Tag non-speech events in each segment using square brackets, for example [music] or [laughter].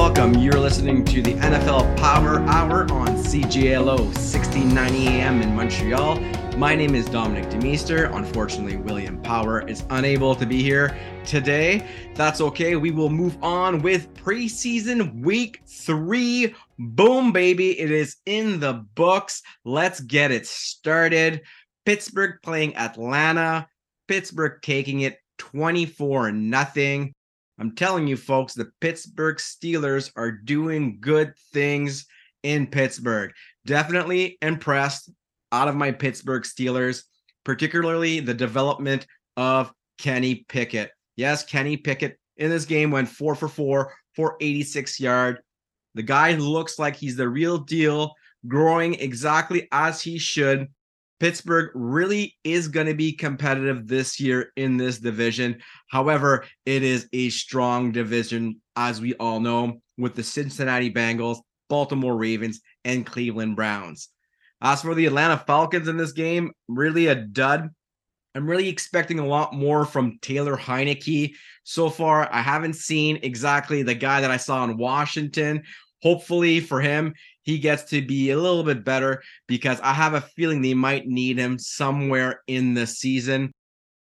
welcome. You're listening to the NFL Power Hour on CJLO 1690 AM in Montreal. My name is Dominic Demeester. Unfortunately, William Power is unable to be here today. That's okay. We will move on with preseason week three. Boom, baby. It is in the books. Let's get it started. Pittsburgh playing Atlanta. Pittsburgh taking it 24 nothing. I'm telling you, folks, the Pittsburgh Steelers are doing good things in Pittsburgh. Definitely impressed out of my Pittsburgh Steelers, particularly the development of Kenny Pickett. Yes, Kenny Pickett in this game went four for four for 86 yard. The guy looks like he's the real deal, growing exactly as he should. Pittsburgh really is going to be competitive this year in this division. However, it is a strong division, as we all know, with the Cincinnati Bengals, Baltimore Ravens, and Cleveland Browns. As for the Atlanta Falcons in this game, really a dud. I'm really expecting a lot more from Taylor Heinicke. So far, I haven't seen exactly the guy that I saw in Washington. Hopefully, for him, he gets to be a little bit better because I have a feeling they might need him somewhere in the season.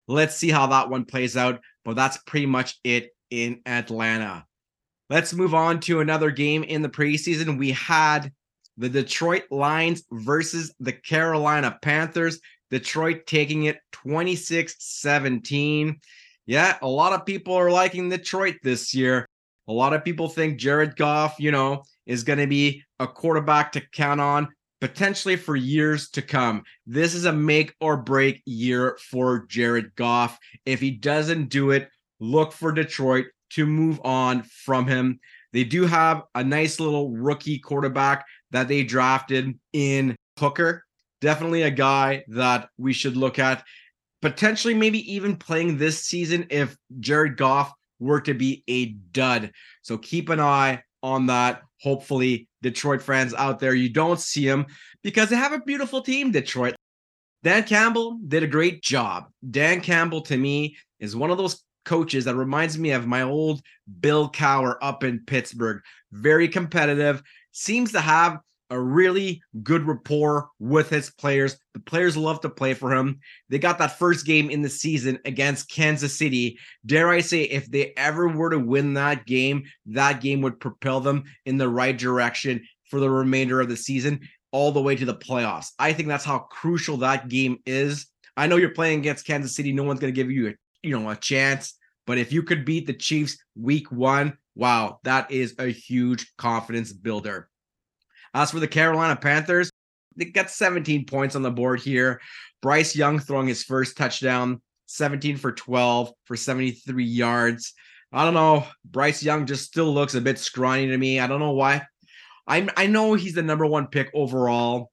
Let's see how that one plays out, but that's pretty much it in Atlanta. Let's move on to another game in the preseason. We had the Detroit Lions versus the Carolina Panthers. Detroit taking it 26 17. Yeah, a lot of people are liking Detroit this year. A lot of people think Jared Goff, you know, is going to be a quarterback to count on potentially for years to come. This is a make or break year for Jared Goff. If he doesn't do it, look for Detroit to move on from him. They do have a nice little rookie quarterback that they drafted in Hooker. Definitely a guy that we should look at. Potentially, maybe even playing this season if Jared Goff were to be a dud. So keep an eye on that. Hopefully, Detroit fans out there, you don't see them because they have a beautiful team, Detroit. Dan Campbell did a great job. Dan Campbell, to me, is one of those coaches that reminds me of my old Bill Cowher up in Pittsburgh. Very competitive, seems to have a really good rapport with his players. The players love to play for him. They got that first game in the season against Kansas City. Dare I say, if they ever were to win that game, that game would propel them in the right direction for the remainder of the season, all the way to the playoffs. I think that's how crucial that game is. I know you're playing against Kansas City. No one's going to give you a, you know, a chance. But if you could beat the Chiefs week one, wow, that is a huge confidence builder. As for the Carolina Panthers, they got 17 points on the board here. Bryce Young throwing his first touchdown, 17 for 12 for 73 yards. I don't know. Bryce Young just still looks a bit scrawny to me. I don't know why. I I know he's the number one pick overall,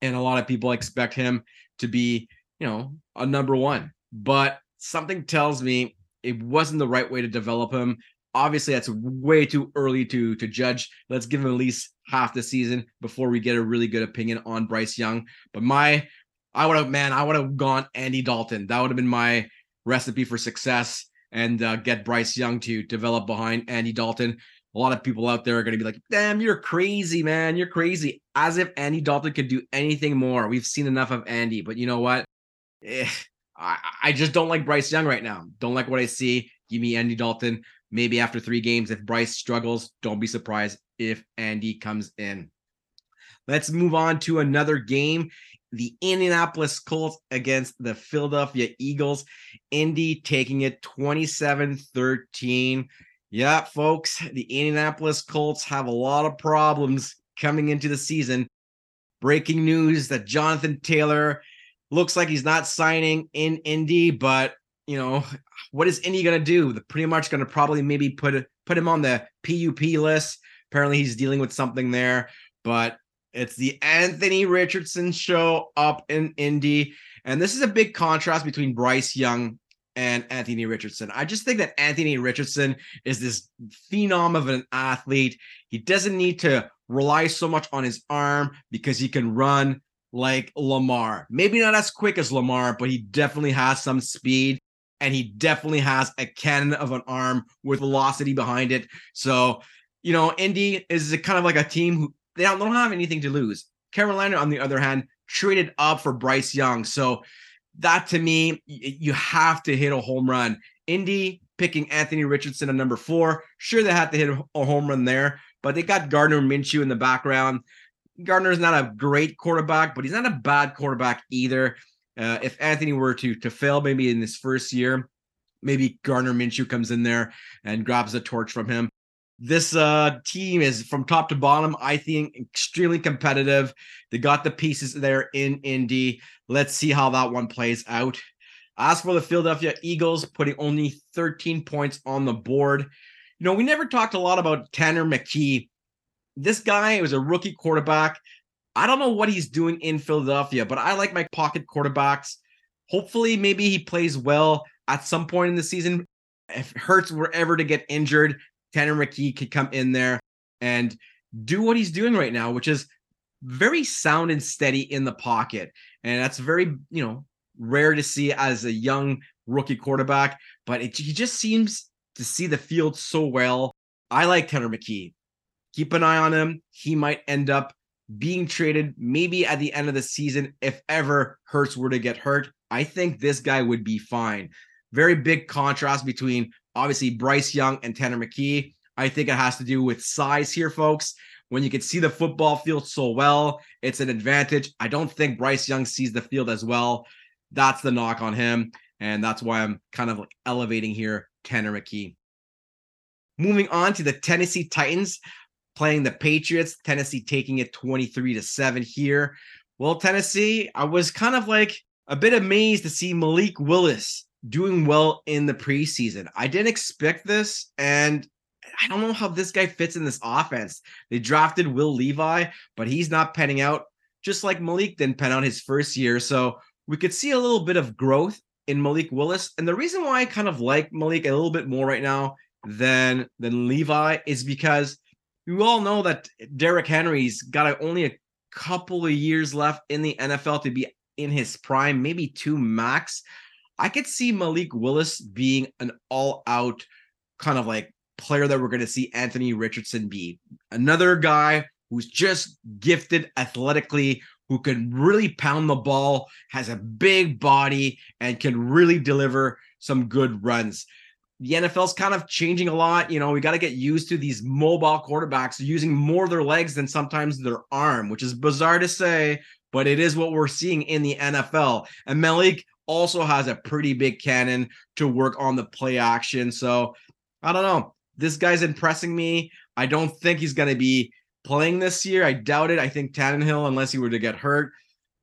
and a lot of people expect him to be, you know, a number one. But something tells me it wasn't the right way to develop him obviously that's way too early to to judge. Let's give him at least half the season before we get a really good opinion on Bryce Young. But my I would have man, I would have gone Andy Dalton. That would have been my recipe for success and uh, get Bryce Young to develop behind Andy Dalton. A lot of people out there are going to be like, "Damn, you're crazy, man. You're crazy." As if Andy Dalton could do anything more. We've seen enough of Andy, but you know what? Eh, I, I just don't like Bryce Young right now. Don't like what I see. Give me Andy Dalton maybe after three games, if Bryce struggles, don't be surprised if Andy comes in. Let's move on to another game. The Indianapolis Colts against the Philadelphia Eagles. Indy taking it 27 13. Yeah, folks, the Indianapolis Colts have a lot of problems coming into the season. Breaking news that Jonathan Taylor looks like he's not signing in Indy, but you know, what is Indy going to do? They're pretty much going to probably maybe put put him on the PUP list. Apparently, he's dealing with something there, but it's the Anthony Richardson show up in Indy. And this is a big contrast between Bryce Young and Anthony Richardson. I just think that Anthony Richardson is this phenom of an athlete. He doesn't need to rely so much on his arm because he can run like Lamar. Maybe not as quick as Lamar, but he definitely has some speed and he definitely has a cannon of an arm with velocity behind it. So you know, Indy is kind of like a team who they don't, they don't have anything to lose. Carolina, on the other hand, traded up for Bryce Young. So that to me, you have to hit a home run. Indy picking Anthony Richardson at number four. Sure, they had to hit a home run there, but they got Gardner Minshew in the background. Gardner's not a great quarterback, but he's not a bad quarterback either. Uh, if Anthony were to to fail maybe in this first year, maybe Gardner Minshew comes in there and grabs the torch from him. This uh, team is from top to bottom, I think, extremely competitive. They got the pieces there in Indy. Let's see how that one plays out. As for the Philadelphia Eagles, putting only 13 points on the board. You know, we never talked a lot about Tanner McKee. This guy was a rookie quarterback. I don't know what he's doing in Philadelphia, but I like my pocket quarterbacks. Hopefully, maybe he plays well at some point in the season. If Hurts were ever to get injured, Tanner McKee could come in there and do what he's doing right now, which is very sound and steady in the pocket. And that's very, you know, rare to see as a young rookie quarterback, but it, he just seems to see the field so well. I like Tanner McKee. Keep an eye on him. He might end up being traded maybe at the end of the season if ever Hurts were to get hurt. I think this guy would be fine. Very big contrast between obviously Bryce Young and Tanner McKee. I think it has to do with size here, folks. When you can see the football field so well, it's an advantage. I don't think Bryce Young sees the field as well. That's the knock on him. And that's why I'm kind of like elevating here Tanner McKee. Moving on to the Tennessee Titans playing the Patriots. Tennessee taking it 23 to 7 here. Well, Tennessee, I was kind of like a bit amazed to see Malik Willis doing well in the preseason. I didn't expect this, and I don't know how this guy fits in this offense. They drafted Will Levis, but he's not penning out, just like Malik didn't pen out his first year. So we could see a little bit of growth in Malik Willis. And the reason why I kind of like Malik a little bit more right now than than Levi is because we all know that Derrick Henry's got only a couple of years left in the NFL to be in his prime, maybe two max. I could see Malik Willis being an all out kind of like player that we're going to see Anthony Richardson be. Another guy who's just gifted athletically, who can really pound the ball, has a big body, and can really deliver some good runs. The NFL's kind of changing a lot. You know, we got to get used to these mobile quarterbacks using more of their legs than sometimes their arm, which is bizarre to say, but it is what we're seeing in the NFL. And Malik also has a pretty big cannon to work on the play action. So I don't know. This guy's impressing me. I don't think he's going to be playing this year. I doubt it. I think Tannehill, unless he were to get hurt,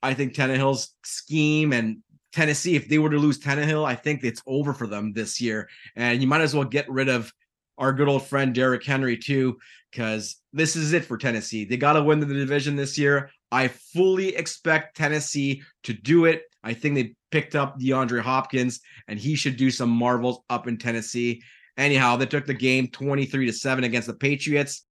I think Tannehill's scheme and Tennessee, if they were to lose Tannehill, I think it's over for them this year. And you might as well get rid of our good old friend Derrick Henry too, because this is it for Tennessee. They got to win the division this year. I fully expect Tennessee to do it. I think they picked up DeAndre Hopkins, and he should do some marvels up in Tennessee. Anyhow, they took the game 23 to 7 against the Patriots.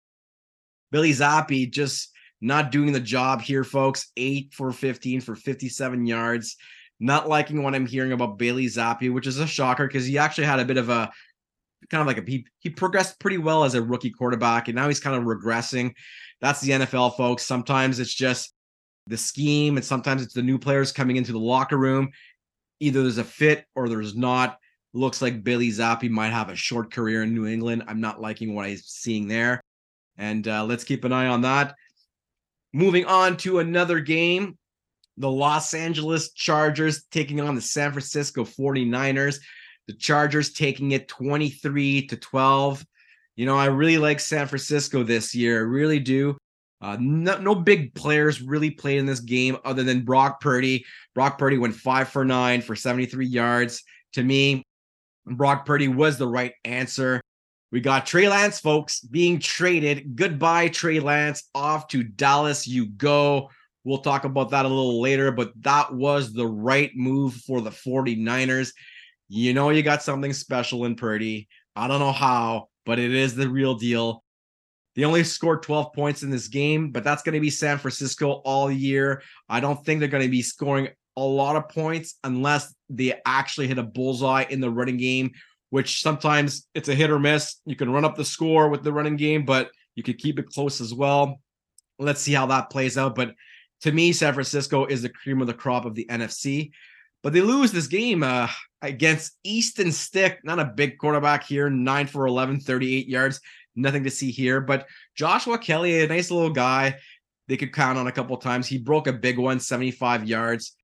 Billy Zappe just not doing the job here, folks. Eight for 15 for 57 yards. Not liking what I'm hearing about Bailey Zappe, which is a shocker because he actually had a bit of a kind of like a he, he progressed pretty well as a rookie quarterback, and now he's kind of regressing. That's the NFL, folks. Sometimes it's just the scheme, and sometimes it's the new players coming into the locker room. Either there's a fit or there's not. Looks like Billy Zappe might have a short career in New England. I'm not liking what I'm seeing there. And uh, let's keep an eye on that. Moving on to another game the Los Angeles Chargers taking on the San Francisco 49ers. The Chargers taking it 23 to 12. You know, I really like San Francisco this year. I really do. Uh, no, no big players really played in this game other than Brock Purdy. Brock Purdy went five for nine for 73 yards. To me, Brock Purdy was the right answer. We got Trey Lance, folks, being traded. Goodbye, Trey Lance. Off to Dallas you go. We'll talk about that a little later, but that was the right move for the 49ers. You know, you got something special in Purdy. I don't know how, but it is the real deal. They only scored 12 points in this game, but that's going to be San Francisco all year. I don't think they're going to be scoring a lot of points unless they actually hit a bullseye in the running game, which sometimes it's a hit or miss. You can run up the score with the running game, but You could keep it close as well. Let's see how that plays out. But to me, San Francisco is the cream of the crop of the NFC. But they lose this game uh, against Easton Stick. Not a big quarterback here, 9 for 11, 38 yards. Nothing to see here. But Joshua Kelley, a nice little guy they could count on a couple times. He broke a big one, 75 yards.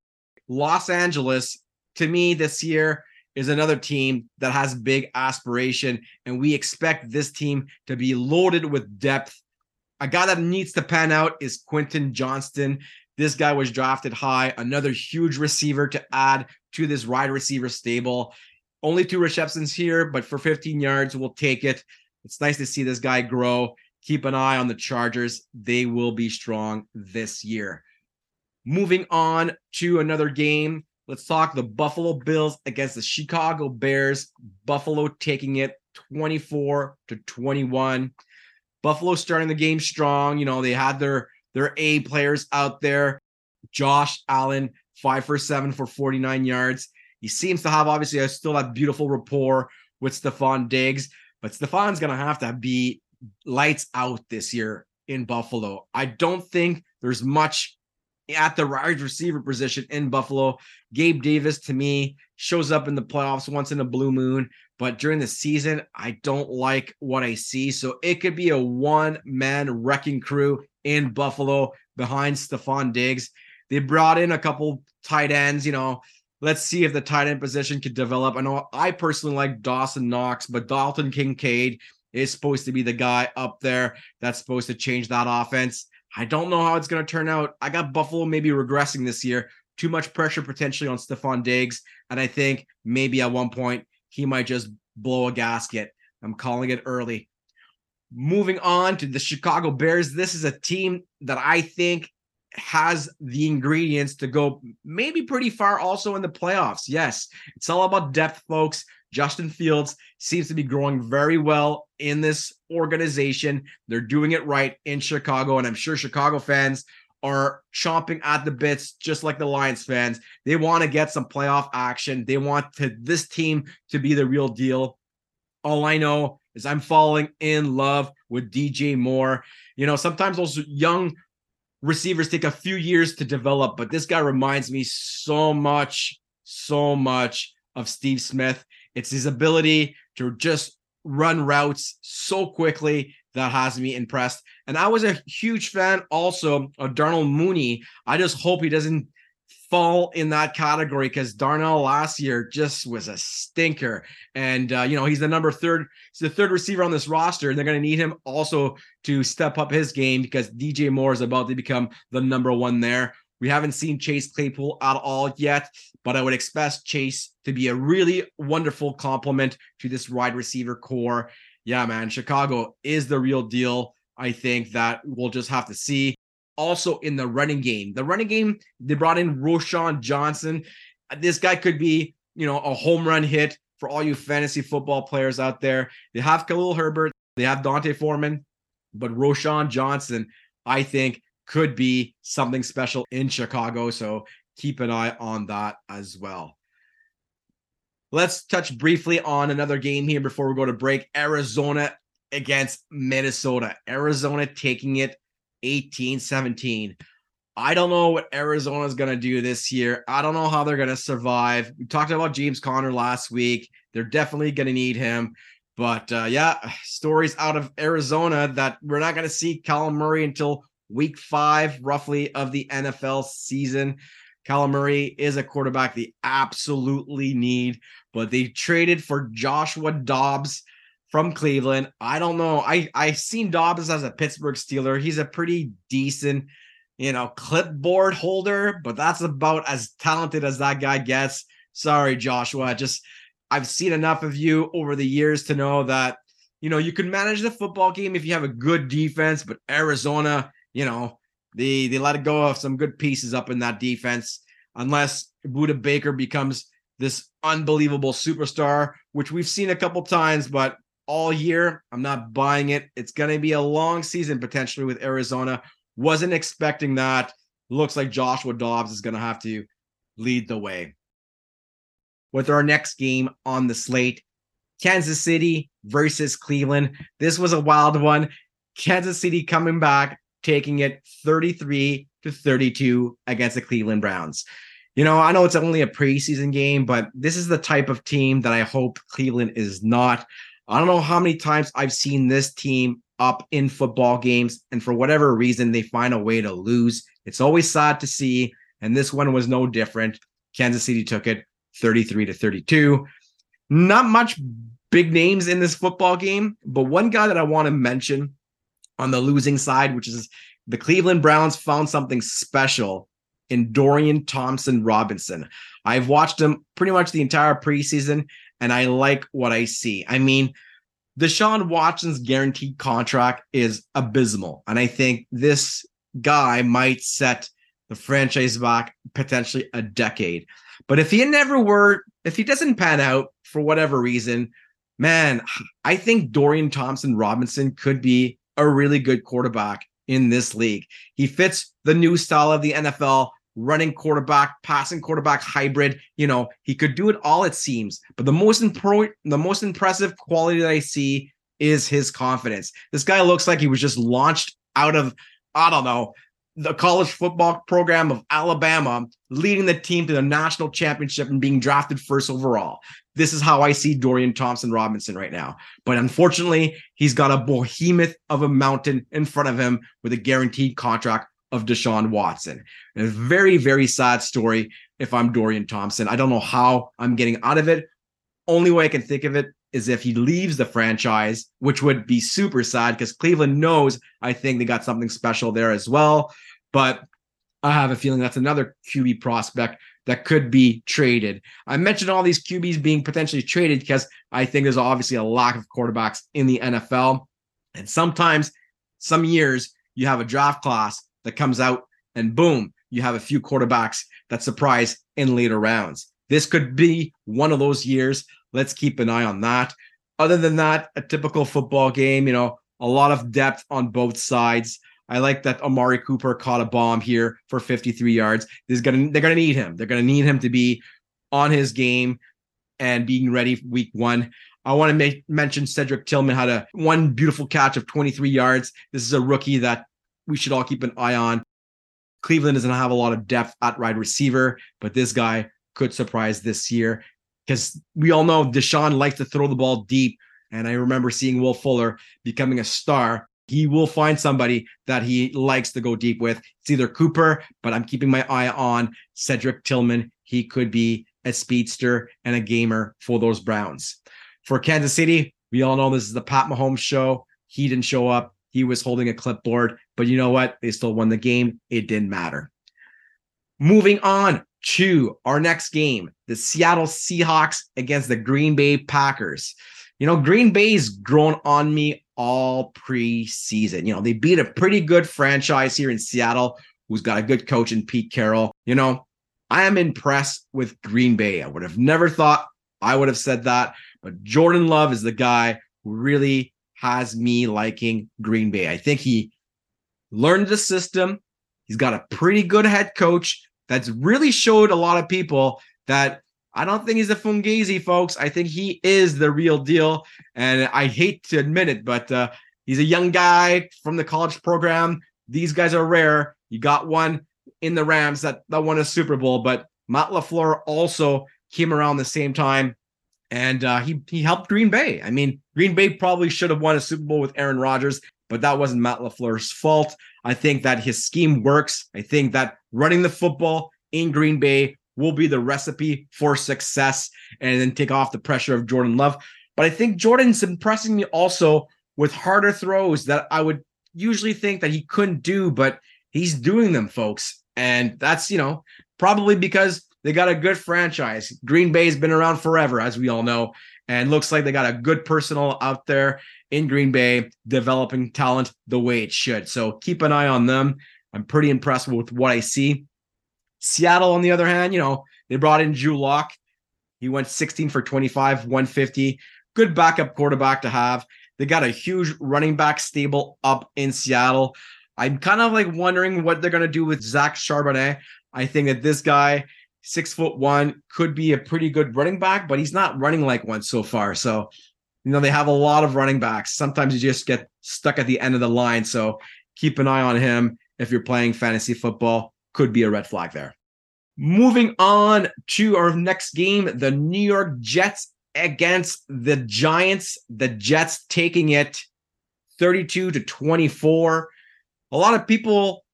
Los Angeles, to me, this year is another team that has big aspiration, and we expect this team to be loaded with depth. A guy that needs to pan out is Quentin Johnston. This guy was drafted high, another huge receiver to add to this wide receiver stable. Only two receptions here, but for 15 yards, we'll take it. It's nice to see this guy grow. Keep an eye on the Chargers. They will be strong this year. Moving on to another game. Let's talk the Buffalo Bills against the Chicago Bears. Buffalo taking it 24 to 21. Buffalo starting the game strong. You know, they had their their A players out there. Josh Allen, five for seven for 49 yards. He seems to have obviously still that beautiful rapport with Stefon Diggs, but Stefon's gonna have to be lights out this year in Buffalo. I don't think there's much at the wide receiver position in Buffalo. Gabe Davis, to me, shows up in the playoffs once in a blue moon, but during the season, I don't like what I see. So it could be a one man wrecking crew in Buffalo behind Stefon Diggs. They brought in a couple tight ends, you know. Let's see if the tight end position could develop. I know I personally like Dawson Knox, but Dalton Kincaid is supposed to be the guy up there that's supposed to change that offense. I don't know how it's going to turn out. I got Buffalo maybe regressing this year. Too much pressure potentially on Stefon Diggs. And I think maybe at one point he might just blow a gasket. I'm calling it early. Moving on to the Chicago Bears. This is a team that I think has the ingredients to go maybe pretty far also in the playoffs. Yes, it's all about depth, folks. Justin Fields seems to be growing very well in this organization. They're doing it right in Chicago, and I'm sure Chicago fans are chomping at the bits, just like the Lions fans. They want to get some playoff action. They want to, this team to be the real deal. All I know is I'm falling in love with DJ Moore. You know, sometimes those young receivers take a few years to develop, but this guy reminds me so much, so much of Steve Smith. It's his ability to just run routes so quickly that has me impressed. And I was a huge fan also of Darnell Mooney. I just hope he doesn't fall in that category because Darnell last year just was a stinker. And uh, you know, he's the number third, he's the third receiver on this roster, and they're gonna need him also to step up his game because DJ Moore is about to become the number one there. We haven't seen Chase Claypool at all yet, but I would expect Chase to be a really wonderful complement to this wide receiver corps. Yeah, man, Chicago is the real deal. I think that we'll just have to see. Also, in the running game, the running game, they brought in Roschon Johnson. This guy could be, you know, a home run hit for all you fantasy football players out there. They have Khalil Herbert, they have D'Onta Foreman, but Roschon Johnson, I think, could be something special in Chicago. So keep an eye on that as well. Let's touch briefly on another game here before we go to break. Arizona against Minnesota. Arizona taking it 18 17. I don't know what Arizona is going to do this year. I don't know how they're going to survive. We talked about James Conner last week. They're definitely going to need him. But uh, yeah, stories out of Arizona that we're not going to see Kyler Murray until week five, roughly, of the NFL season. Kyler Murray is a quarterback they absolutely need, but they traded for Joshua Dobbs from Cleveland. I don't know. I I seen Dobbs as a Pittsburgh Steeler. He's a pretty decent, you know, clipboard holder, but that's about as talented as that guy gets. Sorry, Joshua. Just I've seen enough of you over the years to know that you know you can manage the football game if you have a good defense, but Arizona you know, they they let it go of some good pieces up in that defense, unless Budda Baker becomes this unbelievable superstar, which we've seen a couple times, but all year, I'm not buying it. It's gonna be a long season potentially with Arizona. Wasn't expecting that. Looks like Joshua Dobbs is gonna have to lead the way. With our next game on the slate, Kansas City versus Cleveland. This was a wild one Kansas City coming back, taking it 33 to 32 against the Cleveland Browns. You know, I know it's only a preseason game, but this is the type of team that I hope Cleveland is not. I don't know how many times I've seen this team up in football games, and for whatever reason, they find a way to lose. It's always sad to see, and this one was no different. Kansas City took it 33 to 32. Not much big names in this football game, but one guy that I want to mention on the losing side, which is the Cleveland Browns, found something special in Dorian Thompson Robinson. I've watched him pretty much the entire preseason, and I like what I see. I mean, Deshaun Watson's guaranteed contract is abysmal. And I think this guy might set the franchise back potentially a decade. But if he never were, if he doesn't pan out for whatever reason, man, I think Dorian Thompson Robinson could be a really good quarterback in this league. He fits the new style of the NFL running quarterback, passing quarterback hybrid. You know, he could do it all, it seems. But the most important, the most impressive quality that I see is his confidence. This guy looks like he was just launched out of, I don't know, the college football program of Alabama, leading the team to the national championship and being drafted first overall. This is how I see Dorian Thompson Robinson right now. But unfortunately, he's got a behemoth of a mountain in front of him with a guaranteed contract of Deshaun Watson. A very, very sad story if I'm Dorian Thompson. I don't know how I'm getting out of it. Only way I can think of it is if he leaves the franchise, which would be super sad because Cleveland knows I think they got something special there as well. But I have a feeling that's another QB prospect that could be traded. I mentioned all these QBs being potentially traded because I think there's obviously a lack of quarterbacks in the NFL. And sometimes, some years, you have a draft class that comes out and boom, you have a few quarterbacks that surprise in later rounds. This could be one of those years. Let's keep an eye on that. Other than that, a typical football game, you know, a lot of depth on both sides. I like that Amari Cooper caught a bomb here for 53 yards. This gonna they're gonna need him. They're gonna need him to be on his game and being ready week one. I want to make mention Cedric Tillman had a one beautiful catch of 23 yards. This is a rookie that we should all keep an eye on. Cleveland doesn't have a lot of depth at wide receiver, but this guy could surprise this year because we all know Deshaun likes to throw the ball deep. And I remember seeing Will Fuller becoming a star. He will find somebody that he likes to go deep with. It's either Cooper, but I'm keeping my eye on Cedric Tillman. He could be a speedster and a gamer for those Browns. For Kansas City, we all know this is the Pat Mahomes show. He didn't show up. He was holding a clipboard, but you know what? They still won the game. It didn't matter. Moving on to our next game the Seattle Seahawks against the Green Bay Packers. You know, Green Bay's grown on me all preseason. You know, they beat a pretty good franchise here in Seattle who's got a good coach in Pete Carroll. You know, I am impressed with Green Bay. I would have never thought I would have said that, but Jordan Love is the guy who really has me liking Green Bay. I think he learned the system. He's got a pretty good head coach that's really showed a lot of people that I don't think he's a Fungazi, folks. I think he is the real deal. And I hate to admit it, but uh, he's a young guy from the college program. These guys are rare. You got one in the Rams that, that won a Super Bowl, but Matt LaFleur also came around the same time and uh, he he helped Green Bay. I mean, Green Bay probably should have won a Super Bowl with Aaron Rodgers, but that wasn't Matt LaFleur's fault. I think that his scheme works. I think that running the football in Green Bay will be the recipe for success and then take off the pressure of Jordan Love. But I think Jordan's impressing me also with harder throws that I would usually think that he couldn't do, but he's doing them, folks. And that's, you know, probably because they got a good franchise. Green Bay's been around forever, as we all know, and looks like they got a good personal out there in Green Bay developing talent the way it should. So keep an eye on them. I'm pretty impressed with what I see. Seattle, on the other hand, you know, they brought in Drew Lock. He went 16 for 25, 150. Good backup quarterback to have. They got a huge running back stable up in Seattle. I'm kind of like wondering what they're going to do with Zach Charbonnet. I think that this guy six foot one, could be a pretty good running back, but he's not running like one so far. So You know, they have a lot of running backs. Sometimes you just get stuck at the end of the line. So keep an eye on him if you're playing fantasy football. Could be a red flag there. Moving on to our next game, the New York Jets against the Giants. The Jets taking it 32 to 24. A lot of people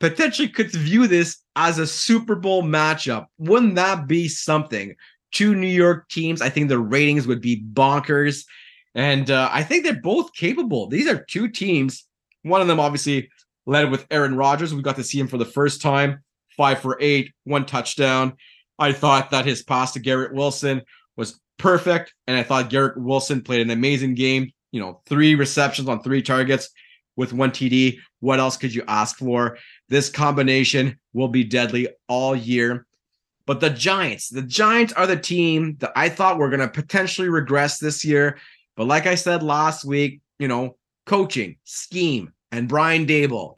potentially could view this as a Super Bowl matchup. Wouldn't that be something? Two New York teams. I think the ratings would be bonkers. And uh, I think they're both capable. These are two teams. One of them obviously led with Aaron Rodgers. We got to see him for the first time five for eight, one touchdown. I thought that his pass to Garrett Wilson was perfect. And I thought Garrett Wilson played an amazing game. You know, three receptions on three targets with one TD. What else could you ask for? This combination will be deadly all year. But the Giants, the Giants are the team that I thought were going to potentially regress this year. But like I said last week, you know, coaching, scheme, and Brian Daboll.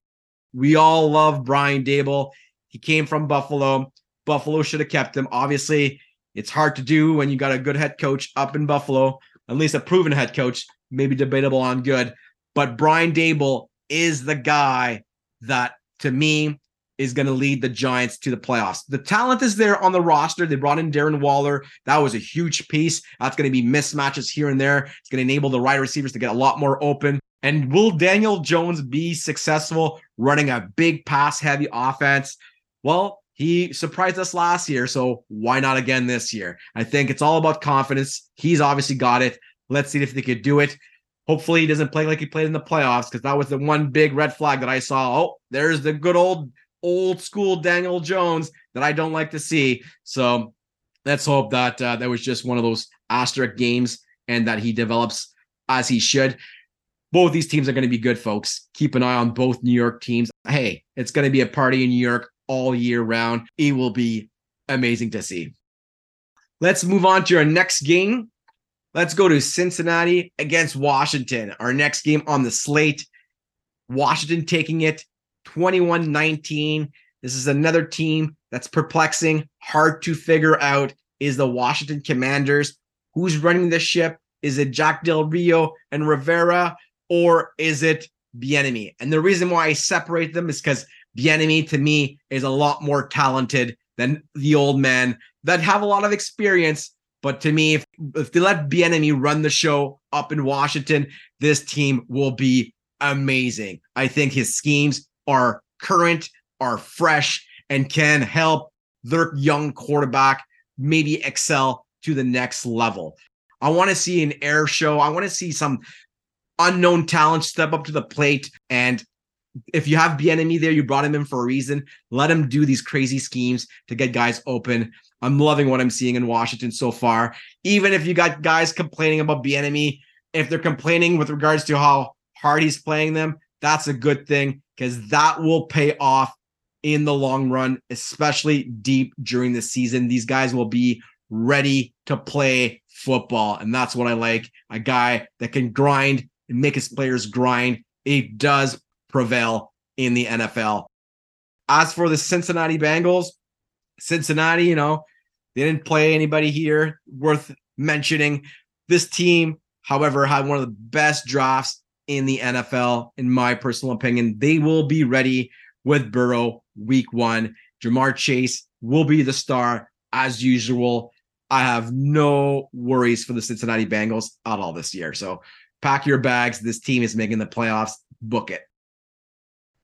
We all love Brian Daboll. He came from Buffalo. Buffalo should have kept him. Obviously, it's hard to do when you got a good head coach up in Buffalo, at least a proven head coach, maybe debatable on good. But Brian Daboll is the guy that, to me, is going to lead the Giants to the playoffs. The talent is there on the roster. They brought in Darren Waller. That was a huge piece. That's going to be mismatches here and there. It's going to enable the wide receivers to get a lot more open. And will Daniel Jones be successful running a big pass heavy offense? Well, he surprised us last year, so why not again this year? I think it's all about confidence. He's obviously got it. Let's see if they could do it. Hopefully, he doesn't play like he played in the playoffs because that was the one big red flag that I saw. Oh, there's the good old old school Daniel Jones that I don't like to see. So let's hope that uh, that was just one of those asterisk games and that he develops as he should. Both these teams are going to be good, folks. Keep an eye on both New York teams. Hey, it's going to be a party in New York all year round. It will be amazing to see. Let's move on to our next game. Let's go to Cincinnati against Washington. Our next game on the slate. Washington taking it 21 19. This is another team that's perplexing, hard to figure out. Is the Washington Commanders? Who's running the ship? Is it Jack Del Rio and Rivera, or is it Bieniemy? And the reason why I separate them is because Bieniemy to me is a lot more talented than the old man that have a lot of experience. But to me, if, if they let Bieniemy run the show up in Washington, this team will be amazing. I think his schemes are current, are fresh, and can help their young quarterback maybe excel to the next level. I want to see an air show. I want to see some unknown talent step up to the plate and if you have Bieniemy there, you brought him in for a reason. Let him do these crazy schemes to get guys open. I'm loving what I'm seeing in Washington so far. Even if you got guys complaining about Bieniemy, if they're complaining with regards to how hard he's playing them, that's a good thing because that will pay off in the long run, especially deep during the season. These guys will be ready to play football, and that's what I like. A guy that can grind make his players grind. It does prevail in the NFL. As for the Cincinnati Bengals, Cincinnati, you know, they didn't play anybody here worth mentioning. This team, however, had one of the best drafts in the NFL, in my personal opinion. They will be ready with Burrow week one. Ja'Marr Chase will be the star as usual. I have no worries for the Cincinnati Bengals at all this year. So pack your bags. This team is making the playoffs. Book it.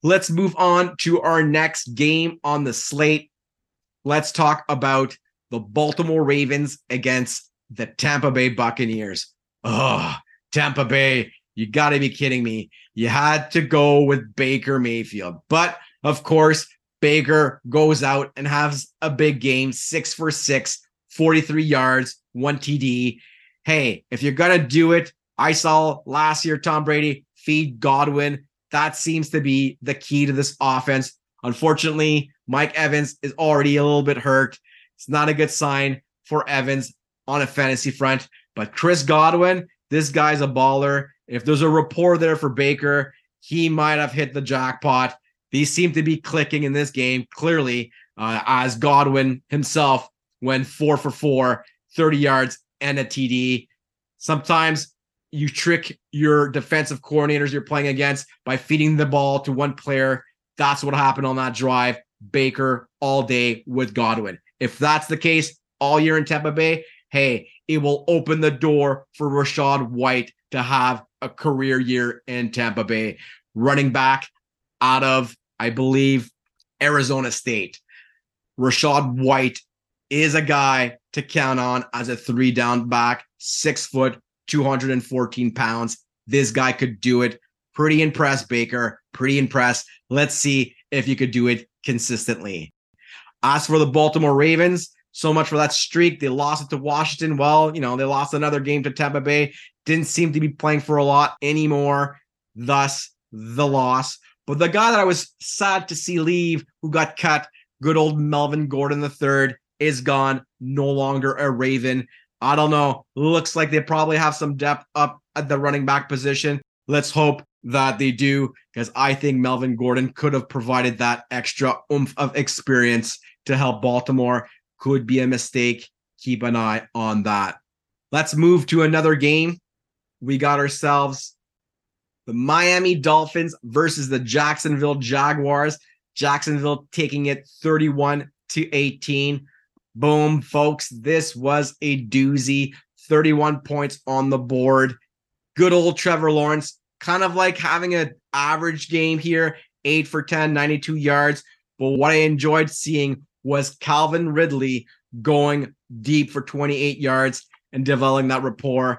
Let's move on to our next game on the slate. Let's talk about the Baltimore Ravens against the Tampa Bay Buccaneers. Oh, Tampa Bay, you got to be kidding me. You had to go with Baker Mayfield. But of course, Baker goes out and has a big game, six for six, 43 yards, one TD. Hey, if you're going to do it, I saw last year Tom Brady feed Godwin that seems to be the key to this offense. Unfortunately, Mike Evans is already a little bit hurt. It's not a good sign for Evans on a fantasy front. But Chris Godwin, this guy's a baller. If there's a rapport there for Baker, he might have hit the jackpot. These seem to be clicking in this game clearly, uh, as Godwin himself went four for four, 30 yards and a TD. Sometimes you trick your defensive coordinators you're playing against by feeding the ball to one player. That's what happened on that drive. Baker all day with Godwin. If that's the case all year in Tampa Bay, hey, it will open the door for Rachaad White to have a career year in Tampa Bay. Running back out of, I believe, Arizona State. Rachaad White is a guy to count on as a three down back, six foot, 214 pounds. This guy could do it. Pretty impressed, Baker. Pretty impressed. Let's see if you could do it consistently. As for the Baltimore Ravens, so much for that streak. They lost it to Washington. Well, you know, they lost another game to Tampa Bay. Didn't seem to be playing for a lot anymore. Thus, the loss. But the guy that I was sad to see leave, who got cut, good old Melvin Gordon III, is gone. No longer a Raven. I don't know. Looks like they probably have some depth up at the running back position. Let's hope that they do, because I think Melvin Gordon could have provided that extra oomph of experience to help Baltimore. Could be a mistake. Keep an eye on that. Let's move to another game. We got ourselves the Miami Dolphins versus the Jacksonville Jaguars. Jacksonville taking it 31 to 18. Boom, folks. This was a doozy. 31 points on the board. Good old Trevor Lawrence, kind of like having an average game here, 8 for 10, 92 yards. But what I enjoyed seeing was Calvin Ridley going deep for 28 yards and developing that rapport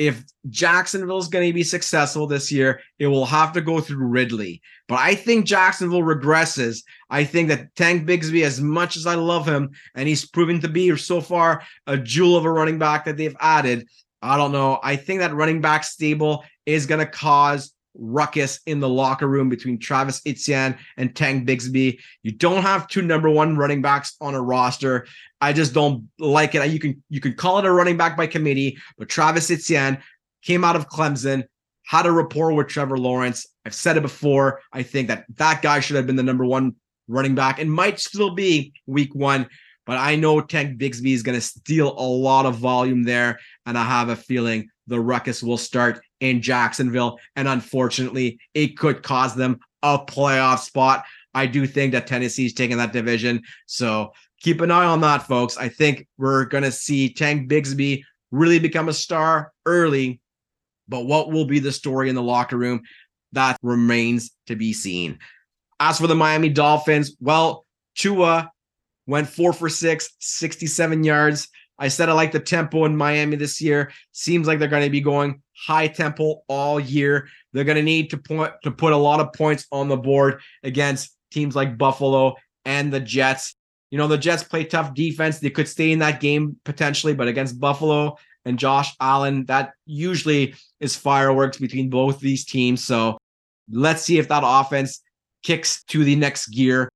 if Jacksonville's going to be successful this year, it will have to go through Ridley. But I think Jacksonville regresses. I think that Tank Bigsby, as much as I love him, and he's proven to be so far a jewel of a running back that they've added, I don't know. I think that running back stable is going to cause ruckus in the locker room between Travis Etienne and Tank Bigsby. You don't have two number one running backs on a roster. I just don't like it. You can you can call it a running back by committee, but Travis Etienne came out of Clemson, had a rapport with Trevor Lawrence. I've said it before. I think that that guy should have been the number one running back and might still be week one. But I know Tank Bigsby is going to steal a lot of volume there. And I have a feeling the ruckus will start in Jacksonville. And unfortunately, it could cause them a playoff spot. I do think that Tennessee's taking that division. So keep an eye on that, folks. I think we're going to see Tank Bigsby really become a star early. But what will be the story in the locker room? That remains to be seen. As for the Miami Dolphins, well, Tua went four for six, 67 yards. I said I like the tempo in Miami this year. Seems like they're going to be going high tempo all year. They're going to need to point to put a lot of points on the board against teams like Buffalo and the Jets. You know, the Jets play tough defense. They could stay in that game potentially, but against Buffalo and Josh Allen, that usually is fireworks between both these teams. So let's see if that offense kicks to the next gear.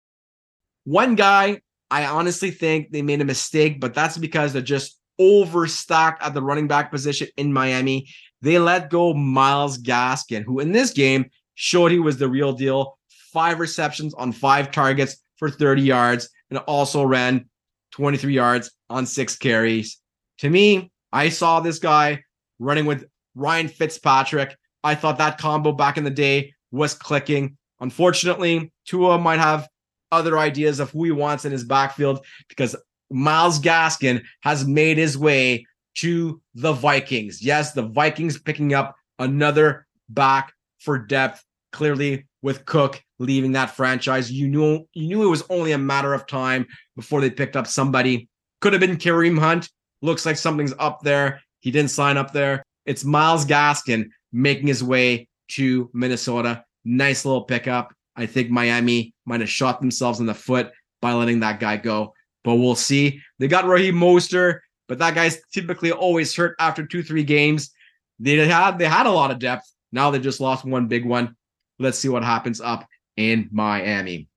One guy I honestly think they made a mistake, but that's because they're just overstocked at the running back position in Miami. They let go Myles Gaskin, who in this game showed he was the real deal. Five receptions on five targets for 30 yards and also ran 23 yards on six carries. To me, I saw this guy running with Ryan Fitzpatrick. I thought that combo back in the day was clicking. Unfortunately, Tua might have other ideas of who he wants in his backfield because Myles Gaskin has made his way to the Vikings. Yes, the Vikings picking up another back for depth. Clearly, with Cook leaving that franchise, you knew you knew it was only a matter of time before they picked up somebody. Could have been Kareem Hunt. Looks like something's up there. He didn't sign up there. It's Myles Gaskin making his way to Minnesota. Nice little pickup. I think Miami might have shot themselves in the foot by letting that guy go. But we'll see. They got Raheem Mostert, but that guy's typically always hurt after two, three games. They had they had a lot of depth. Now they just lost one big one. Let's see what happens up in Miami.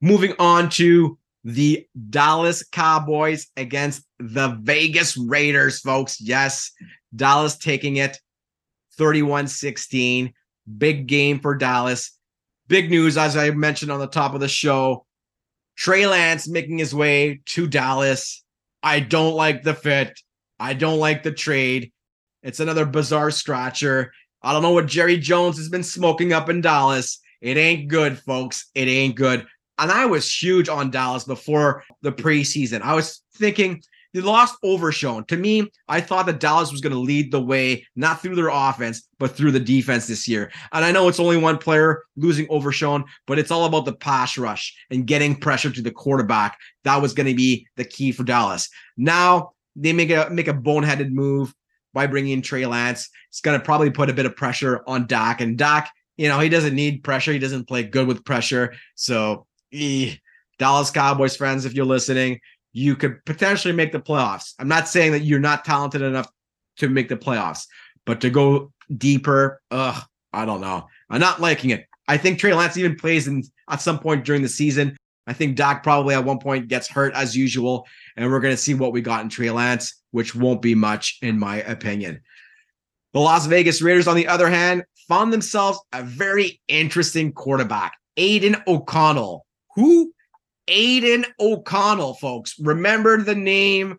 Moving on to the Dallas Cowboys against the Vegas Raiders, folks. Yes, Dallas taking it 31 16. Big game for Dallas. Big news, as I mentioned on the top of the show Trey Lance making his way to Dallas. I don't like the fit. I don't like the trade. It's another bizarre scratcher. I don't know what Jerry Jones has been smoking up in Dallas. It ain't good, folks. It ain't good. And I was huge on Dallas before the preseason. I was thinking they lost Overshown. To me, I thought that Dallas was going to lead the way, not through their offense, but through the defense this year. And I know it's only one player losing Overshown, but it's all about the pass rush and getting pressure to the quarterback. That was going to be the key for Dallas. Now they make a make a boneheaded move by bringing in Trey Lance. It's going to probably put a bit of pressure on Dak. And Dak, you know, he doesn't need pressure. He doesn't play good with pressure. So, eh, Dallas Cowboys friends, if you're listening, you could potentially make the playoffs. I'm not saying that you're not talented enough to make the playoffs, but to go deeper, ugh, I don't know. I'm not liking it. I think Trey Lance even plays in at some point during the season. I think Dak probably at one point gets hurt as usual, and we're going to see what we got in Trey Lance, which won't be much, in my opinion. The Las Vegas Raiders, on the other hand, found themselves a very interesting quarterback, Aidan O'Connell, who Aidan O'Connell, folks. Remember the name.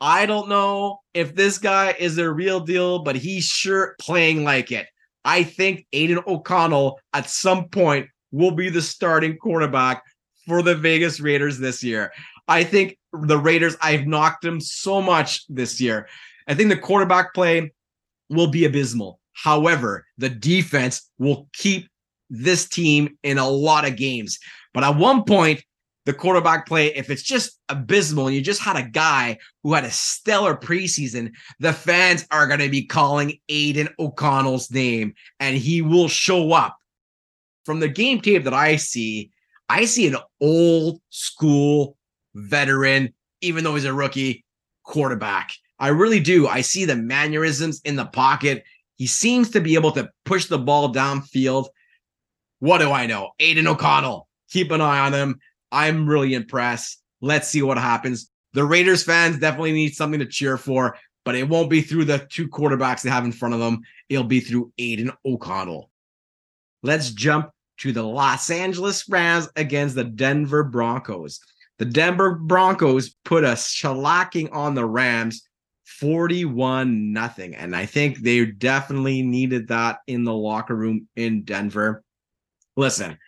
I don't know if this guy is a real deal, but he's sure playing like it. I think Aidan O'Connell at some point will be the starting quarterback for the Vegas Raiders this year. I think the Raiders, I've knocked them so much this year. I think the quarterback play will be abysmal. However, the defense will keep this team in a lot of games. But at one point, the quarterback play, if it's just abysmal and you just had a guy who had a stellar preseason, the fans are going to be calling Aidan O'Connell's name and he will show up. From the game tape that I see, I see an old school veteran, even though he's a rookie quarterback. I really do. I see the mannerisms in the pocket. He seems to be able to push the ball downfield. What do I know? Aidan O'Connell. Keep an eye on him. I'm really impressed. Let's see what happens. The Raiders fans definitely need something to cheer for, but it won't be through the two quarterbacks they have in front of them. It'll be through Aidan O'Connell. Let's jump to the Los Angeles Rams against the Denver Broncos. The Denver Broncos put a shellacking on the Rams 41 nothing and I think they definitely needed that in the locker room in Denver. Listen,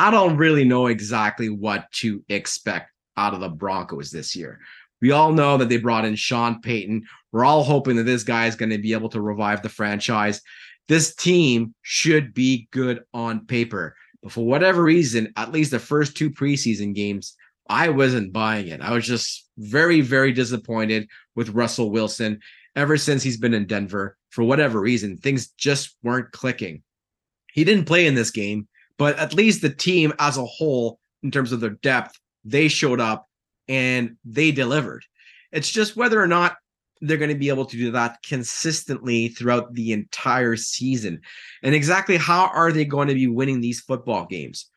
I don't really know exactly what to expect out of the Broncos this year. We all know that they brought in Sean Payton. We're all hoping that this guy is going to be able to revive the franchise. This team should be good on paper. But for whatever reason, at least the first two preseason games, I wasn't buying it. I was just very, very disappointed with Russell Wilson ever since he's been in Denver. For whatever reason, things just weren't clicking. He didn't play in this game, but at least the team as a whole, in terms of their depth, they showed up and they delivered. It's just whether or not they're going to be able to do that consistently throughout the entire season. And exactly how are they going to be winning these football games?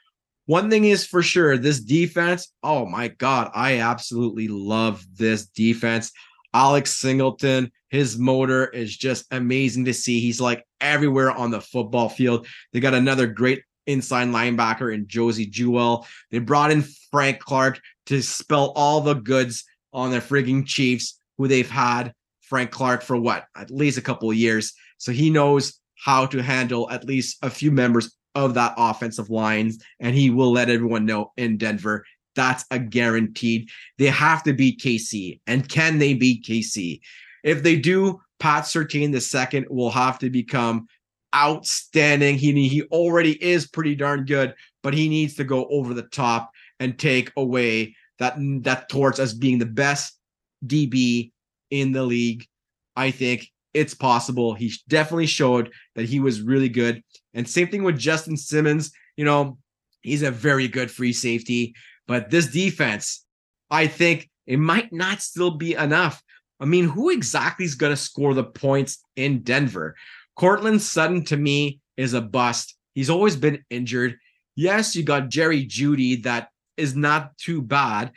One thing is for sure this defense, oh my God, I absolutely love this defense. Alex Singleton, his motor is just amazing to see. He's like everywhere on the football field. They got another great inside linebacker in Josey Jewell. They brought in Frank Clark to spell all the goods on the frigging Chiefs, who they've had Frank Clark for what, at least a couple of years. So he knows how to handle at least a few members of that offensive lines, and he will let everyone know in Denver. That's a guaranteed. They have to beat KC. And can they beat KC? If they do, Pat Surtain the second will have to become outstanding. He he already is pretty darn good, but he needs to go over the top and take away that that torch as being the best DB in the league. I think it's possible. He definitely showed that he was really good. And same thing with Justin Simmons. You know, he's a very good free safety, but this defense, I think it might not still be enough. I mean, who exactly is going to score the points in Denver? Courtland Sutton to me is a bust. He's always been injured. Yes, you got Jerry Jeudy, that is not too bad,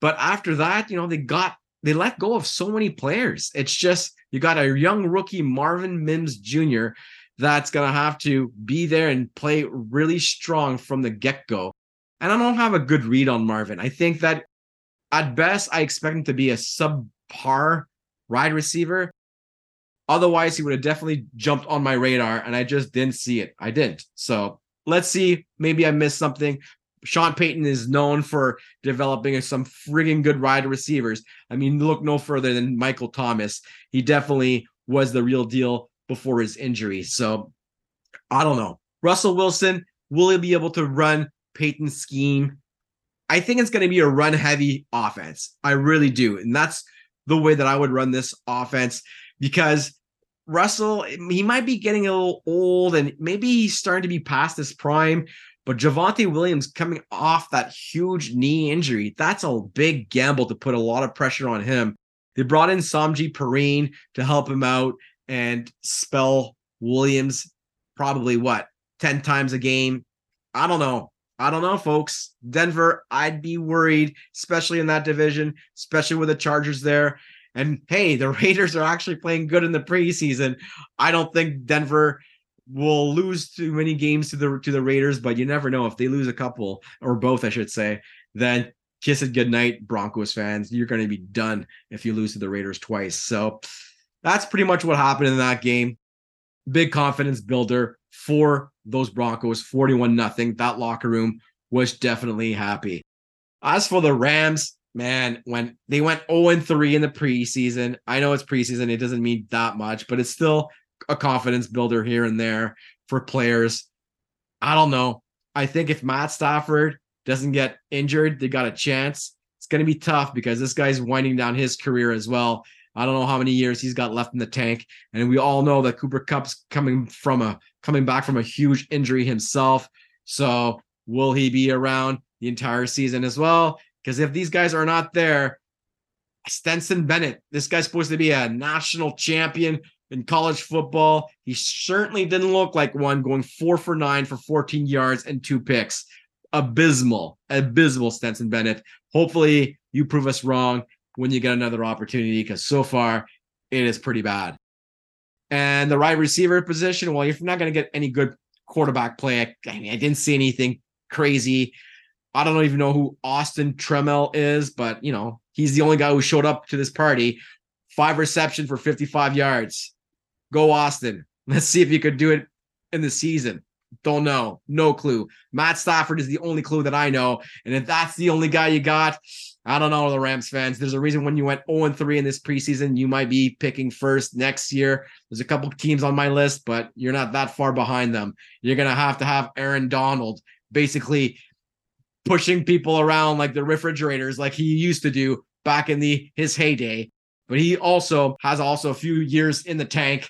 but after that, you know, they got they let go of so many players. It's just you got a young rookie Marvin Mims Jr. that's to have to be there and play really strong from the get-go. And I don't have a good read on Marvin. I think that at best I expect him to be a subpar wide receiver, Otherwise, he would have definitely jumped on my radar, and I just didn't see it. I didn't. So let's see. Maybe I missed something. Sean Payton is known for developing some frigging good wide receivers. I mean, look no further than Michael Thomas. He definitely was the real deal before his injury. So I don't know. Russell Wilson, will he be able to run Payton's scheme? I think it's going to be a run heavy offense. I really do. And that's the way that I would run this offense because Russell, he might be getting a little old and maybe he's starting to be past his prime. But Javonte Williams coming off that huge knee injury, that's a big gamble to put a lot of pressure on him. They brought in Samaje Perine to help him out and spell Williams probably what 10 times a game. I don't know. I don't know, folks. Denver, I'd be worried, especially in that division, especially with the Chargers there. And hey, the [laughs] Raiders are actually playing good in the preseason. I don't think Denver will lose too many games to the to the Raiders, but you never know if they lose a couple or both, I should say. Then kiss it goodnight, Broncos fans. You're going to be done if you lose to the Raiders twice. So that's pretty much what happened in that game. Big confidence builder for those Broncos, 41 nothing. That locker room was definitely happy. As for the Rams, man, when they went 0 3 in the preseason, I know it's preseason, it doesn't mean that much, but it's still a confidence builder here and there for players. I don't know. I think if Matt Stafford doesn't get injured, they got a chance. It's going to be tough because this guy's winding down his career as well. I don't know how many years he's got left in the tank, and we all know that Cooper Kupp's coming from a coming back from a huge injury himself. So will he be around the entire season as well? Because if these guys are not there, Stetson Bennett, this guy's supposed to be a national champion in college football. He certainly didn't look like one going four for nine for 14 yards and two picks. Abysmal, abysmal Stetson Bennett. Hopefully, you prove us wrong when you get another opportunity because so far it is pretty bad. And the right receiver position, well, you're not going to get any good quarterback play. I mean, I didn't see anything crazy. I don't even know who Austin Trammell is, but you know, he's the only guy who showed up to this party. Five reception for 55 yards. Go Austin. [laughs] Let's see if you could do it in the season. Don't know. No clue. Matt Stafford is the only clue that I know. And if that's the only guy you got, I don't know the Rams fans. There's a reason when you went 0 3 in this preseason, you might be picking first next year. There's a couple teams on my list, but you're not that far behind them. You're going to have to have Aaron Donald basically pushing people around like the refrigerators, like he used to do back in the his heyday. But he also has also a few years in the tank.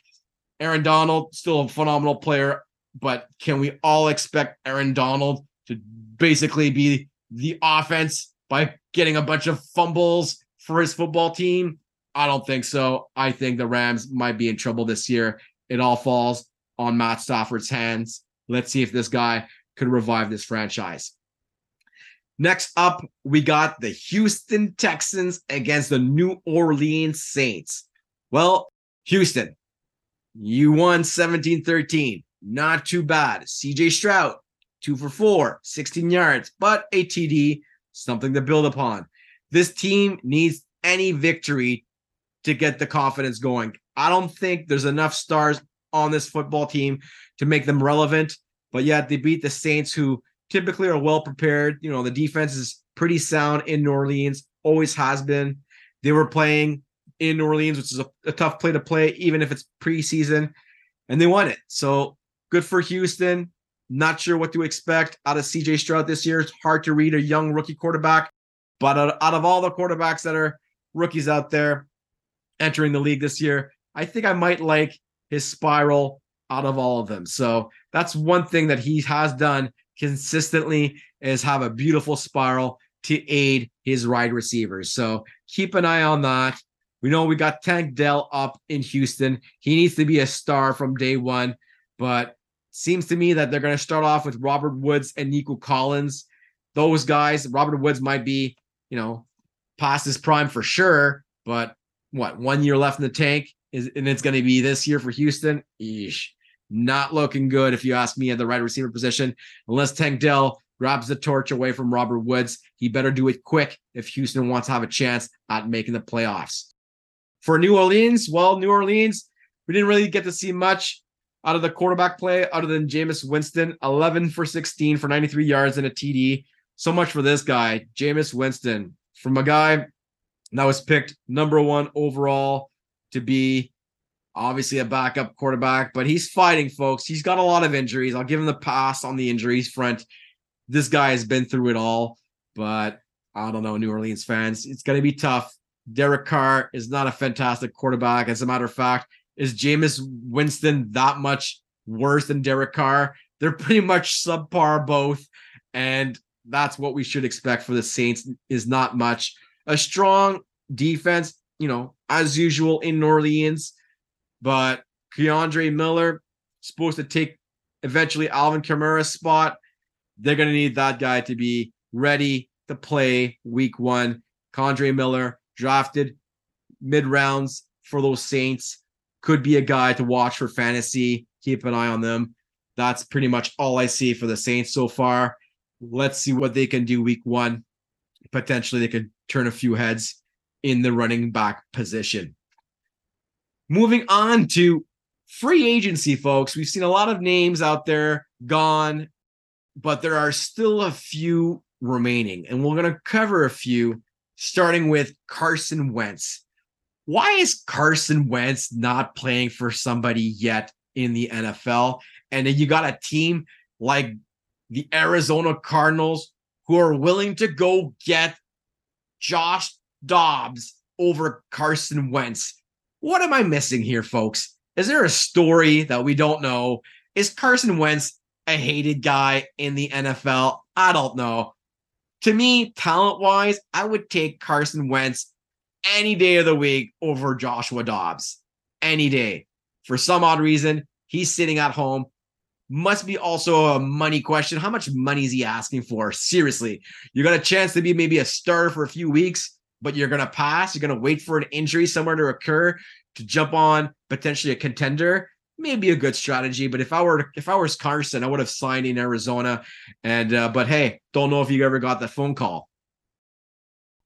Aaron Donald, still a phenomenal player, but can we all expect Aaron Donald to basically be the offense by getting a bunch of fumbles for his football team? I don't think so. I think the Rams might be in trouble this year. It all falls on Matt Stafford's hands. Let's see if this guy could revive this franchise. Next up, we got the Houston Texans against the New Orleans Saints. Well, Houston, you won 17 13. Not too bad. CJ Stroud, two for four, 16 yards, but a TD something to build upon. This team needs any victory to get the confidence going. I don't think there's enough stars on this football team to make them relevant, but yet they beat the Saints, who typically are well prepared. You know, the defense is pretty sound in New Orleans, always has been. They were playing in New Orleans, which is a, a tough play to play, even if it's preseason, and they won it. So good for Houston. Not sure what to expect out of CJ Stroud this year. It's hard to read a young rookie quarterback, but out, out of all the quarterbacks that are rookies out there entering the league this year, I think I might like his spiral out of all of them. So that's one thing that he has done consistently is have a beautiful spiral to aid his wide receivers. So keep an eye on that. We know we got Tank Dell up in Houston. He needs to be a star from day one, but Seems to me that they're going to start off with Robert Woods and Nico Collins. Those guys, Robert Woods might be, you know, past his prime for sure, but what, one year left in the tank is and it's going to be this year for Houston. Eesh. Not looking good if you ask me at the right receiver position. Unless Tank Dell grabs the torch away from Robert Woods, he better do it quick if Houston wants to have a chance at making the playoffs. For New Orleans, well, New Orleans, We didn't really get to see much out of the quarterback play other than Jameis Winston, 11 for 16 for 93 yards and a TD. So much for this guy, Jameis Winston, from a guy that was picked number one overall to be obviously a backup quarterback, but he's fighting, folks. He's got a lot of injuries. I'll give him the pass on the injuries front. This guy has been through it all, but I don't know, New Orleans fans. It's going to be tough. Derek Carr is not a fantastic quarterback. As a matter of fact, is Jameis Winston that much worse than Derek Carr? They're pretty much subpar both. And that's what we should expect for the Saints is not much. A strong defense, you know, as usual in New Orleans, but Kendre Miller supposed to take eventually Alvin Kamara's spot. They're going to need that guy to be ready to play week one. Kendre Miller drafted mid rounds for those Saints could be a guy to watch for fantasy. Keep an eye on them. That's pretty much all I see for the Saints so far. Let's see what they can do week one. Potentially, they could turn a few heads in the running back position. Moving on to free agency, folks. We've seen a lot of names out there gone, but there are still a few remaining, and we're going to cover a few, starting with Carson Wentz. Why is Carson Wentz not playing for somebody yet in the NFL? And then you got a team like the Arizona Cardinals who are willing to go get Josh Dobbs over Carson Wentz. What am I missing here, folks? Is there a story that we don't know? Is Carson Wentz a hated guy in the NFL? I don't know. To me, talent wise, I would take Carson Wentz any day of the week over Joshua Dobbs. Any day. For some odd reason, he's sitting at home. Must be also a money question. How much money is he asking for? Seriously, you got a chance to be maybe a starter for a few weeks, but you're going to pass. You're going to wait for an injury somewhere to occur to jump on potentially a contender. Maybe a good strategy, but if I were if I was Carson, I would have signed in Arizona. And uh, but hey, don't know if you ever got that phone call.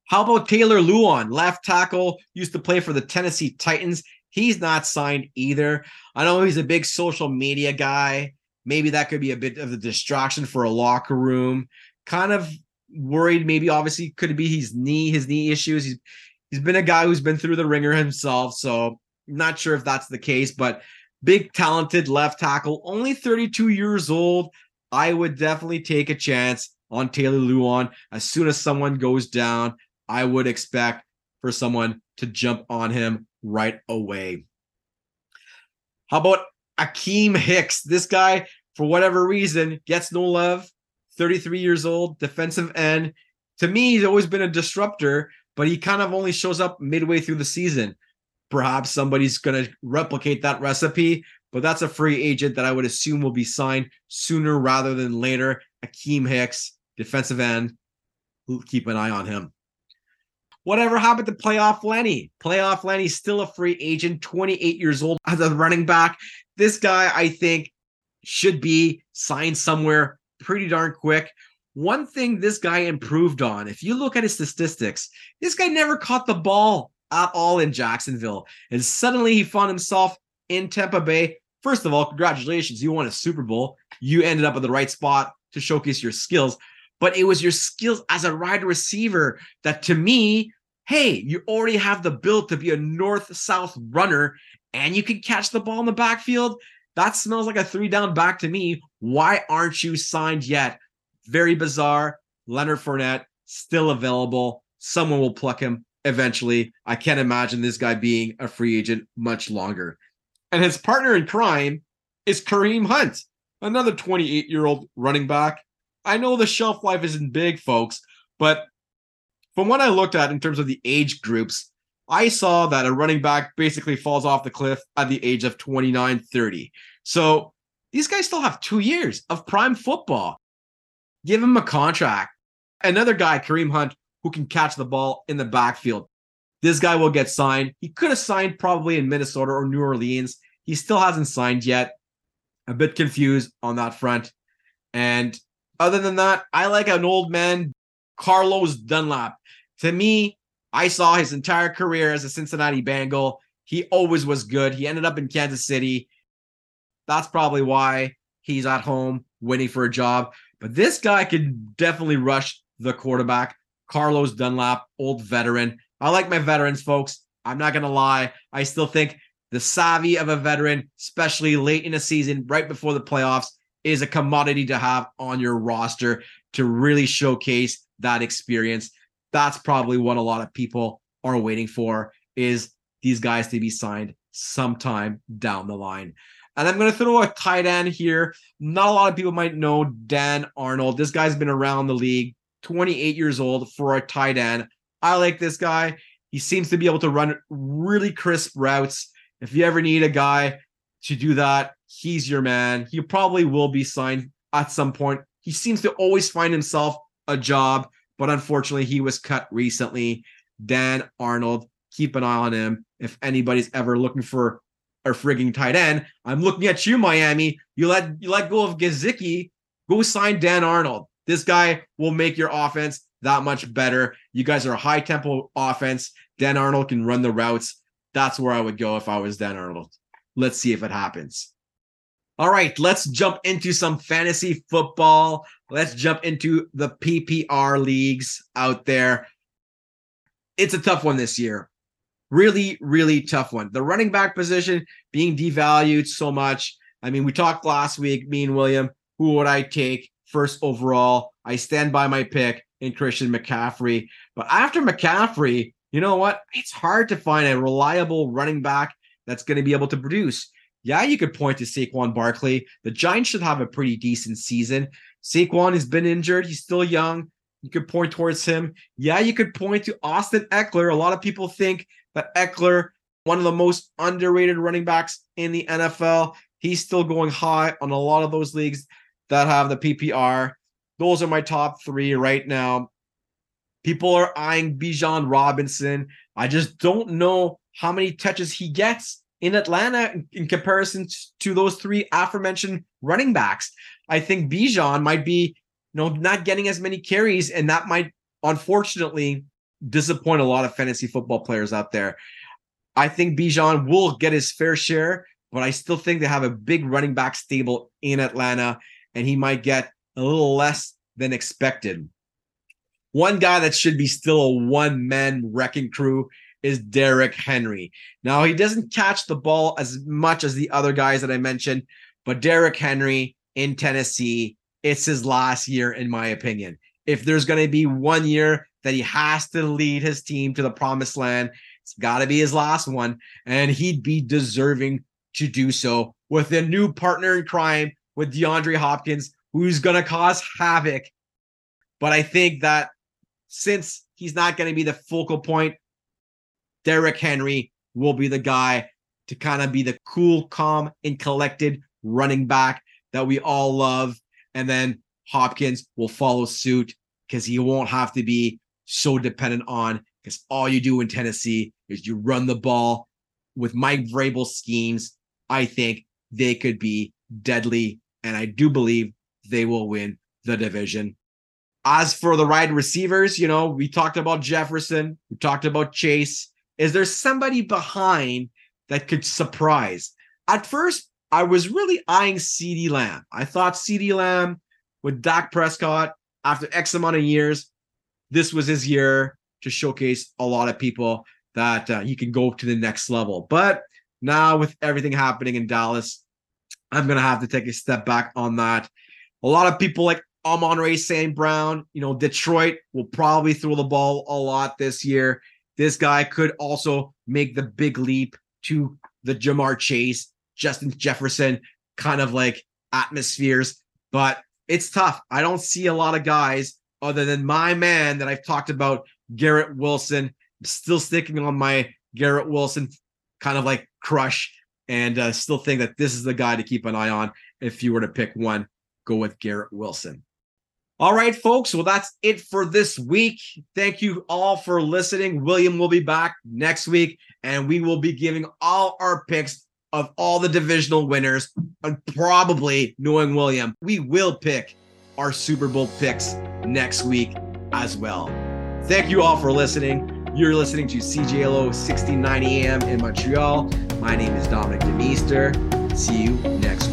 How about Taylor Lewan, left tackle, used to play for the Tennessee Titans? He's not signed either. I know he's a big social media guy. Maybe that could be a bit of a distraction for a locker room. Kind of worried, maybe obviously could be his knee, his knee issues. He's he's been a guy who's been through the ringer himself, so not sure if that's the case, but big talented left tackle, only 32 years old. I would definitely take a chance on Taylor Lewan as soon as someone goes down. I would expect for someone to jump on him right away. How about Akeem Hicks? This guy, for whatever reason, gets no love. 33 years old, defensive end. To me, he's always been a disruptor, but he kind of only shows up midway through the season. Perhaps somebody's going to replicate that recipe, but that's a free agent that I would assume will be signed sooner rather than later. Akeem Hicks, defensive end. Keep an eye on him. Whatever happened to playoff Lenny? Playoff Lenny's still a free agent, 28 years old as a running back. This guy, I think, should be signed somewhere pretty darn quick. One thing this guy improved on, if you look at his statistics, this guy never caught the ball at all in Jacksonville. And suddenly he found himself in Tampa Bay. First of all, congratulations. You won a Super Bowl. You ended up at the right spot to showcase your skills but it was your skills as a wide receiver that to me, hey, you already have the build to be a north south runner and you can catch the ball in the backfield. That smells like a three down back to me. Why aren't you signed yet? Very bizarre. Leonard Fournette still available. Someone will pluck him eventually. I can't imagine this guy being a free agent much longer. And his partner in crime is Kareem Hunt, another 28 year old running back I know the shelf life isn't big, folks, but from what I looked at in terms of the age groups, I saw that a running back basically falls off the cliff at the age of 29, 30. So these guys still have two years of prime football. Give him a contract. Another guy, Kareem Hunt, who can catch the ball in the backfield. This guy will get signed. He could have signed probably in Minnesota or New Orleans. He still hasn't signed yet. A bit confused on that front. And other than that, I like an old man, Carlos Dunlap. To me, I saw his entire career as a Cincinnati Bengal. He always was good. He ended up in Kansas City. That's probably why he's at home waiting for a job. But this guy could definitely rush the quarterback. Carlos Dunlap, old veteran. I like my veterans, folks. I'm not going to lie. I still think the savvy of a veteran, especially late in a season, right before the playoffs, is a commodity to have on your roster to really showcase that experience. That's probably what a lot of people are waiting for is these guys to be signed sometime down the line. And I'm going to throw a tight end here. Not a lot of people might know Dan Arnold. This guy's been around the league, 28 years old for a tight end. I like this guy. He seems to be able to run really crisp routes. If you ever need a guy to do that, he's your man. He probably will be signed at some point. He seems to always find himself a job, but unfortunately, he was cut recently. Dan Arnold, keep an eye on him. If anybody's ever looking for a frigging tight end, I'm looking at you, Miami. You let you let go of Gesicki, go sign Dan Arnold. This guy will make your offense that much better. You guys are a high tempo offense. Dan Arnold can run the routes. That's where I would go if I was Dan Arnold. Let's see if it happens. All right, let's jump into some fantasy football. Let's jump into the PPR leagues out there. It's a tough one this year. Really, really tough one. The running back position being devalued so much. I mean, we talked last week, me and William, who would I take first overall? I stand by my pick in Christian McCaffrey. But after McCaffrey, you know what? It's hard to find a reliable running back that's going to be able to produce. Yeah, you could point to Saquon Barkley. The Giants should have a pretty decent season. Saquon has been injured. He's still young. You could point towards him. Yeah, you could point to Austin Ekeler. A lot of people think that Ekeler, one of the most underrated running backs in the NFL, he's still going high on a lot of those leagues that have the PPR. Those are my top three right now. People are eyeing Bijan Robinson. I just don't know how many touches he gets in Atlanta in comparison to those three aforementioned running backs. I think Bijan might be, you know, not getting as many carries, and that might unfortunately disappoint a lot of fantasy football players out there. I think Bijan will get his fair share, but I still think they have a big running back stable in Atlanta, and he might get a little less than expected. One guy that should be still a one man wrecking crew is Derrick Henry. Now, he doesn't catch the ball as much as the other guys that I mentioned, but Derrick Henry in Tennessee, it's his last year, in my opinion. If there's going to be one year that he has to lead his team to the promised land, it's got to be his last one. And he'd be deserving to do so with a new partner in crime with DeAndre Hopkins, who's going to cause havoc. But I think that since he's not going to be the focal point Derrick Henry will be the guy to kind of be the cool, calm, and collected running back that we all love. And then Hopkins will follow suit because he won't have to be so dependent on because all you do in Tennessee is you run the ball with Mike Vrabel schemes. I think they could be deadly, and I do believe they will win the division. As for the wide receivers, you know, we talked about Jefferson, we talked about Chase, is there somebody behind that could surprise? At first, I was really eyeing CeeDee Lamb. I thought CeeDee Lamb with Dak Prescott after X amount of years, this was his year to showcase a lot of people that uh, he can go to the next level. But now with everything happening in Dallas, I'm gonna have to take a step back on that. A lot of people like Amon-Ra St. Brown, you know, Detroit will probably throw the ball a lot this year. This guy could also make the big leap to the Ja'Marr Chase, Justin Jefferson kind of like atmospheres, but it's tough. I don't see a lot of guys other than my man that I've talked about, Garrett Wilson. I'm still sticking on my Garrett Wilson kind of like crush and uh, still think that this is the guy to keep an eye on. If you were to pick one, go with Garrett Wilson. All right, folks. Well, that's it for this week. Thank you all for listening. William will be back next week, and we will be giving all our picks of all the divisional winners. And probably knowing William, we will pick our Super Bowl picks next week as well. Thank you all for listening. You're listening to CJLO 1690 AM in Montreal. My name is Dominic Demeester. See you next